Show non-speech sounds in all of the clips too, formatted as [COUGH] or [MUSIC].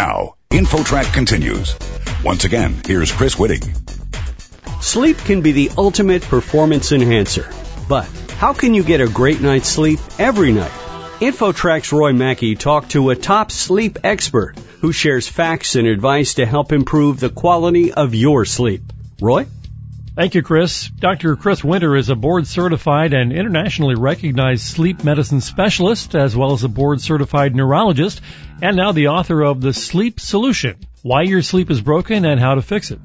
Now, InfoTrack continues. Once again, here's Chris Whitting. Sleep can be the ultimate performance enhancer. But how can you get a great night's sleep every night? InfoTrack's Roy Mackey talked to a top sleep expert who shares facts and advice to help improve the quality of your sleep. Roy? Thank you, Chris. Dr. Chris Winter is a board certified and internationally recognized sleep medicine specialist, as well as a board certified neurologist, and now the author of The Sleep Solution Why Your Sleep is Broken and How to Fix It.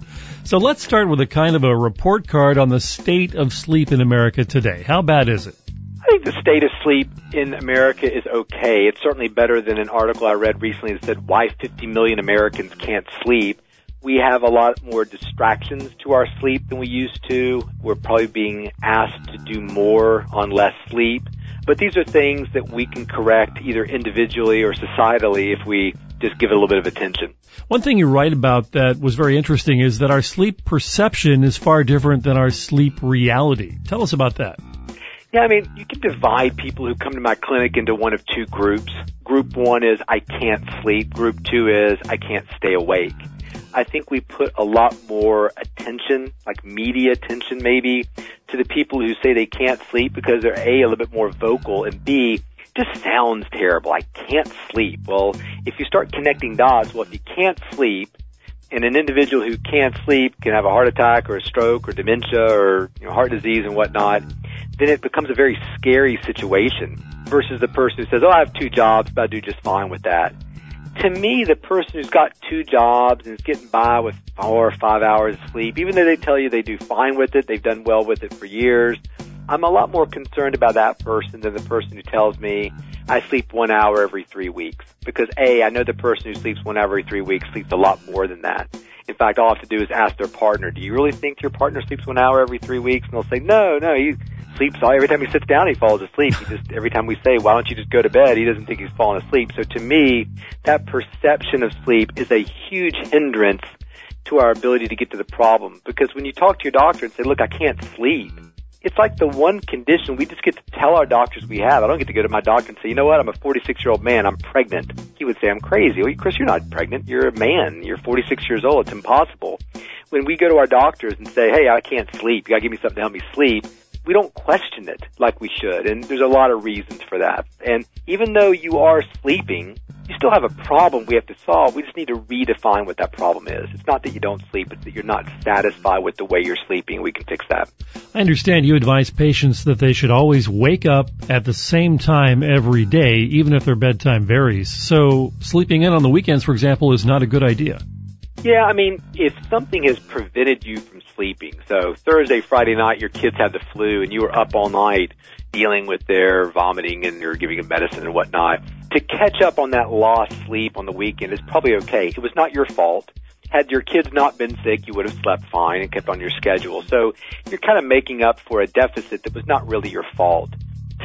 So let's start with a kind of a report card on the state of sleep in America today. How bad is it? I think the state of sleep in America is okay. It's certainly better than an article I read recently that said why 50 million Americans can't sleep we have a lot more distractions to our sleep than we used to. We're probably being asked to do more on less sleep. But these are things that we can correct either individually or societally if we just give it a little bit of attention. One thing you write about that was very interesting is that our sleep perception is far different than our sleep reality. Tell us about that. Yeah, I mean, you can divide people who come to my clinic into one of two groups. Group one is I can't sleep. Group two is I can't stay awake. I think we put a lot more attention, like media attention maybe, to the people who say they can't sleep because they're A, a little bit more vocal, and B, just sounds terrible. I can't sleep. Well, if you start connecting dots, well, if you can't sleep, and an individual who can't sleep can have a heart attack or a stroke or dementia or you know, heart disease and whatnot, then it becomes a very scary situation versus the person who says, oh, I have two jobs, but I do just fine with that to me, the person who's got two jobs and is getting by with four or five hours of sleep, even though they tell you they do fine with it, they've done well with it for years, I'm a lot more concerned about that person than the person who tells me I sleep one hour every three weeks. Because A, I know the person who sleeps one hour every three weeks sleeps a lot more than that. In fact, all I have to do is ask their partner, do you really think your partner sleeps one hour every three weeks? And they'll say, no, no, he sleeps all, every time he sits down, he falls asleep. He just, every time we say, why don't you just go to bed? He doesn't think he's falling asleep. So to me, that perception of sleep is a huge hindrance to our ability to get to the problem. Because when you talk to your doctor and say, look, I can't sleep, it's like the one condition we just get to tell our doctors we have. I don't get to go to my doctor and say, you know what, I'm a 46 year old man, I'm pregnant. He would say, I'm crazy. Well, Chris, you're not pregnant. You're a man. You're 46 years old. It's impossible. When we go to our doctors and say, hey, I can't sleep. You gotta give me something to help me sleep we don't question it like we should. And there's a lot of reasons for that. And even though you are sleeping, you still have a problem we have to solve. We just need to redefine what that problem is. It's not that you don't sleep, it's that you're not satisfied with the way you're sleeping. We can fix that. I understand you advise patients that they should always wake up at the same time every day, even if their bedtime varies. So sleeping in on the weekends, for example, is not a good idea. Yeah, I mean, if something has prevented you from sleeping, so Thursday, Friday night, your kids had the flu and you were up all night dealing with their vomiting and you're giving them medicine and whatnot, to catch up on that lost sleep on the weekend is probably okay. It was not your fault. Had your kids not been sick, you would have slept fine and kept on your schedule. So you're kind of making up for a deficit that was not really your fault.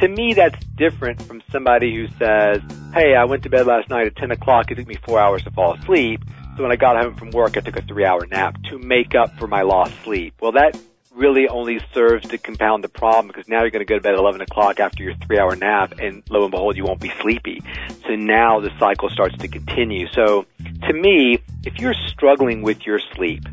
To me, that's different from somebody who says, hey, I went to bed last night at 10 o'clock. It took me four hours to fall asleep so when I got home from work, I took a three hour nap to make up for my lost sleep. Well, that really only serves to compound the problem because now you're going to go to bed at 11 o'clock after your three hour nap and lo and behold, you won't be sleepy. So now the cycle starts to continue. So to me, if you're struggling with your sleep,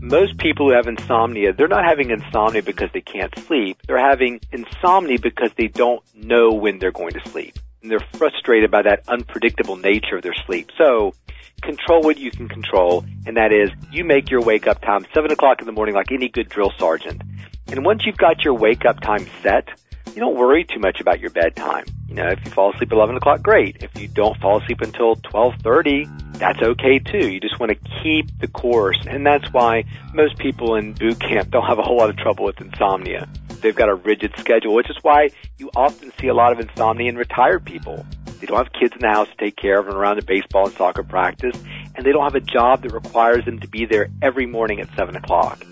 most people who have insomnia, they're not having insomnia because they can't sleep. They're having insomnia because they don't know when they're going to sleep. And they're frustrated by that unpredictable nature of their sleep. So control what you can control, and that is you make your wake up time seven o'clock in the morning like any good drill sergeant. And once you've got your wake up time set, you don't worry too much about your bedtime. You know, if you fall asleep at 11 o'clock, great. If you don't fall asleep until 12.30, that's okay too. You just want to keep the course. And that's why most people in boot camp [LAUGHS] don't have a whole lot of trouble with insomnia. They've got a rigid schedule, which is why you often see a lot of insomnia in retired people. They don't have kids in the house to take care of and around the baseball and soccer practice, and they don't have a job that requires them to be there every morning at 7 o'clock.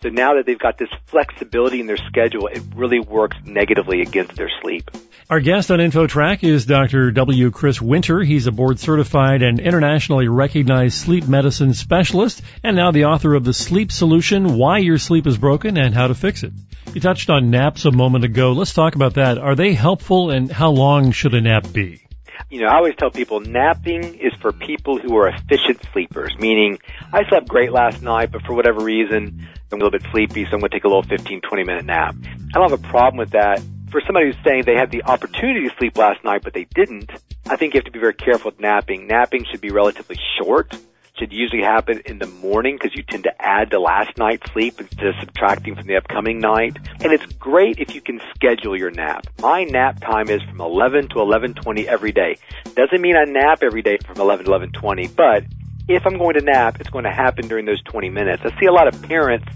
So now that they've got this flexibility in their schedule, it really works negatively against their sleep. Our guest on InfoTrack is Dr. W. Chris Winter. He's a board certified and internationally recognized sleep medicine specialist and now the author of The Sleep Solution, Why Your Sleep is Broken and How to Fix It. You touched on naps a moment ago. Let's talk about that. Are they helpful and how long should a nap be? You know, I always tell people napping is for people who are efficient sleepers, meaning I slept great last night, but for whatever reason, I'm a little bit sleepy, so I'm going to take a little 15, 20 minute nap. I don't have a problem with that. For somebody who's saying they had the opportunity to sleep last night, but they didn't, I think you have to be very careful with napping. Napping should be relatively short should usually happen in the morning because you tend to add to last night's sleep instead of subtracting from the upcoming night. And it's great if you can schedule your nap. My nap time is from 11 to 11:20 every day. Doesn't mean I nap every day from 11 to 11:20, but if I'm going to nap, it's going to happen during those 20 minutes. I see a lot of parents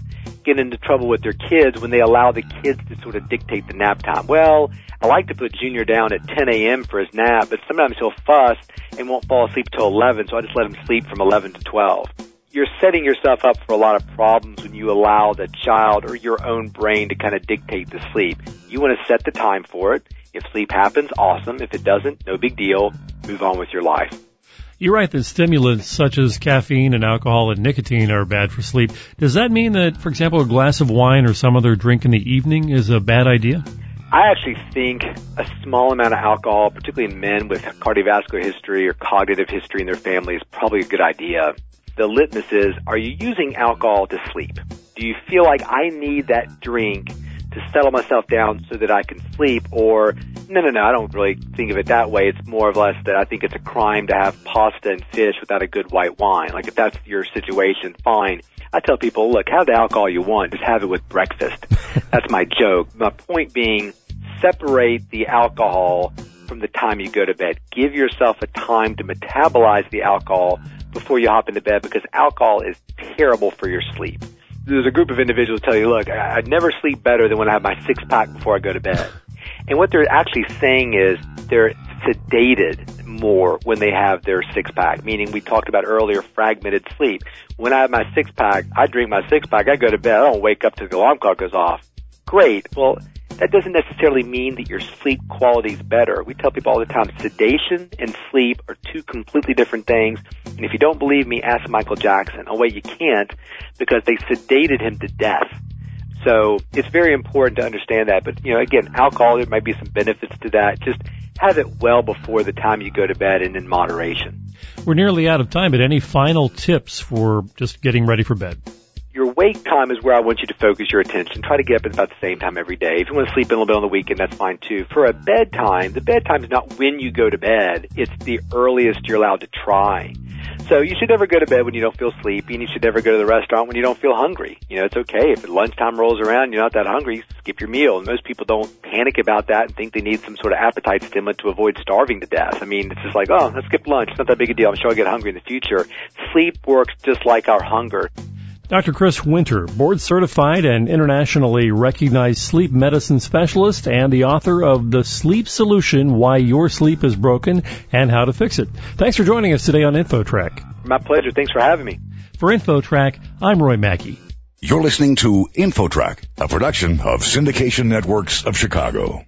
get into trouble with their kids when they allow the kids to sort of dictate the nap time. Well, I like to put Junior down at 10 a.m. for his nap, but sometimes he'll fuss and won't fall asleep till 11, so I just let him sleep from 11 to 12. You're setting yourself up for a lot of problems when you allow the child or your own brain to kind of dictate the sleep. You want to set the time for it. If sleep happens, awesome. If it doesn't, no big deal. Move on with your life. You write that stimulants such as caffeine and alcohol and nicotine are bad for sleep. Does that mean that, for example, a glass of wine or some other drink in the evening is a bad idea? I actually think a small amount of alcohol, particularly in men with cardiovascular history or cognitive history in their family, is probably a good idea. The litmus is, are you using alcohol to sleep? Do you feel like I need that drink to settle myself down so that I can sleep or no, no, no, I don't really think of it that way. It's more or less that I think it's a crime to have pasta and fish without a good white wine. Like if that's your situation, fine. I tell people, look, have the alcohol you want, just have it with breakfast. [LAUGHS] that's my joke. My point being, separate the alcohol from the time you go to bed. Give yourself a time to metabolize the alcohol before you hop into bed because alcohol is terrible for your sleep there's a group of individuals tell you, look, I, I never sleep better than when I have my six pack before I go to bed. [LAUGHS] And what they're actually saying is they're sedated more when they have their six pack, meaning we talked about earlier fragmented sleep. When I have my six pack, I drink my six pack, I go to bed, I don't wake up till the alarm clock goes off. Great. Well, that doesn't necessarily mean that your sleep quality is better. We tell people all the time sedation and sleep are two completely different things. And if you don't believe me, ask Michael Jackson. Oh wait, you can't because they sedated him to death. So it's very important to understand that. But you know, again, alcohol, there might be some benefits to that. Just have it well before the time you go to bed and in moderation. We're nearly out of time, but any final tips for just getting ready for bed? your wake time is where I want you to focus your attention. Try to get up at about the same time every day. If you want to sleep in a little bit on the weekend, that's fine too. For a bedtime, the bedtime is not when you go to bed. It's the earliest you're allowed to try. So you should never go to bed when you don't feel sleepy, and you should never go to the restaurant when you don't feel hungry. You know, it's okay if lunchtime rolls around, you're not that hungry, skip your meal. And most people don't panic about that and think they need some sort of appetite stimulant to avoid starving to death. I mean, it's just like, oh, let's skip lunch. It's not that big a deal. I'm sure I'll get hungry in the future. Sleep works just like our hunger. Dr. Chris Winter, board certified and internationally recognized sleep medicine specialist and the author of The Sleep Solution Why Your Sleep is Broken and How to Fix It. Thanks for joining us today on InfoTrack. My pleasure. Thanks for having me. For InfoTrack, I'm Roy Mackey. You're listening to InfoTrack, a production of Syndication Networks of Chicago.